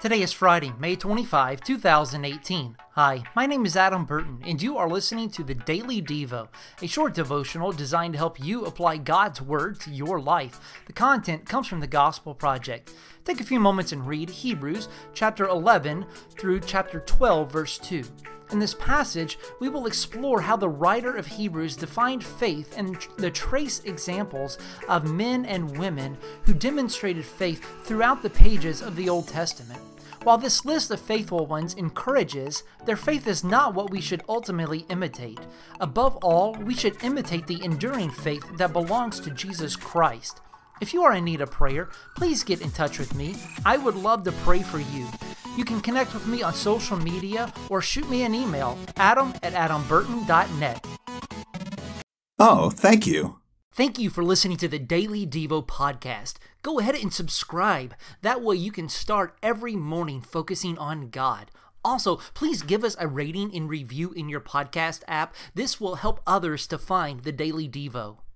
Today is Friday, May 25, 2018. Hi, my name is Adam Burton, and you are listening to the Daily Devo, a short devotional designed to help you apply God's Word to your life. The content comes from the Gospel Project. Take a few moments and read Hebrews chapter 11 through chapter 12, verse 2. In this passage, we will explore how the writer of Hebrews defined faith and the trace examples of men and women who demonstrated faith throughout the pages of the Old Testament. While this list of faithful ones encourages, their faith is not what we should ultimately imitate. Above all, we should imitate the enduring faith that belongs to Jesus Christ. If you are in need of prayer, please get in touch with me. I would love to pray for you. You can connect with me on social media or shoot me an email, adam at adamburton.net. Oh, thank you. Thank you for listening to the Daily Devo podcast. Go ahead and subscribe. That way you can start every morning focusing on God. Also, please give us a rating and review in your podcast app. This will help others to find the Daily Devo.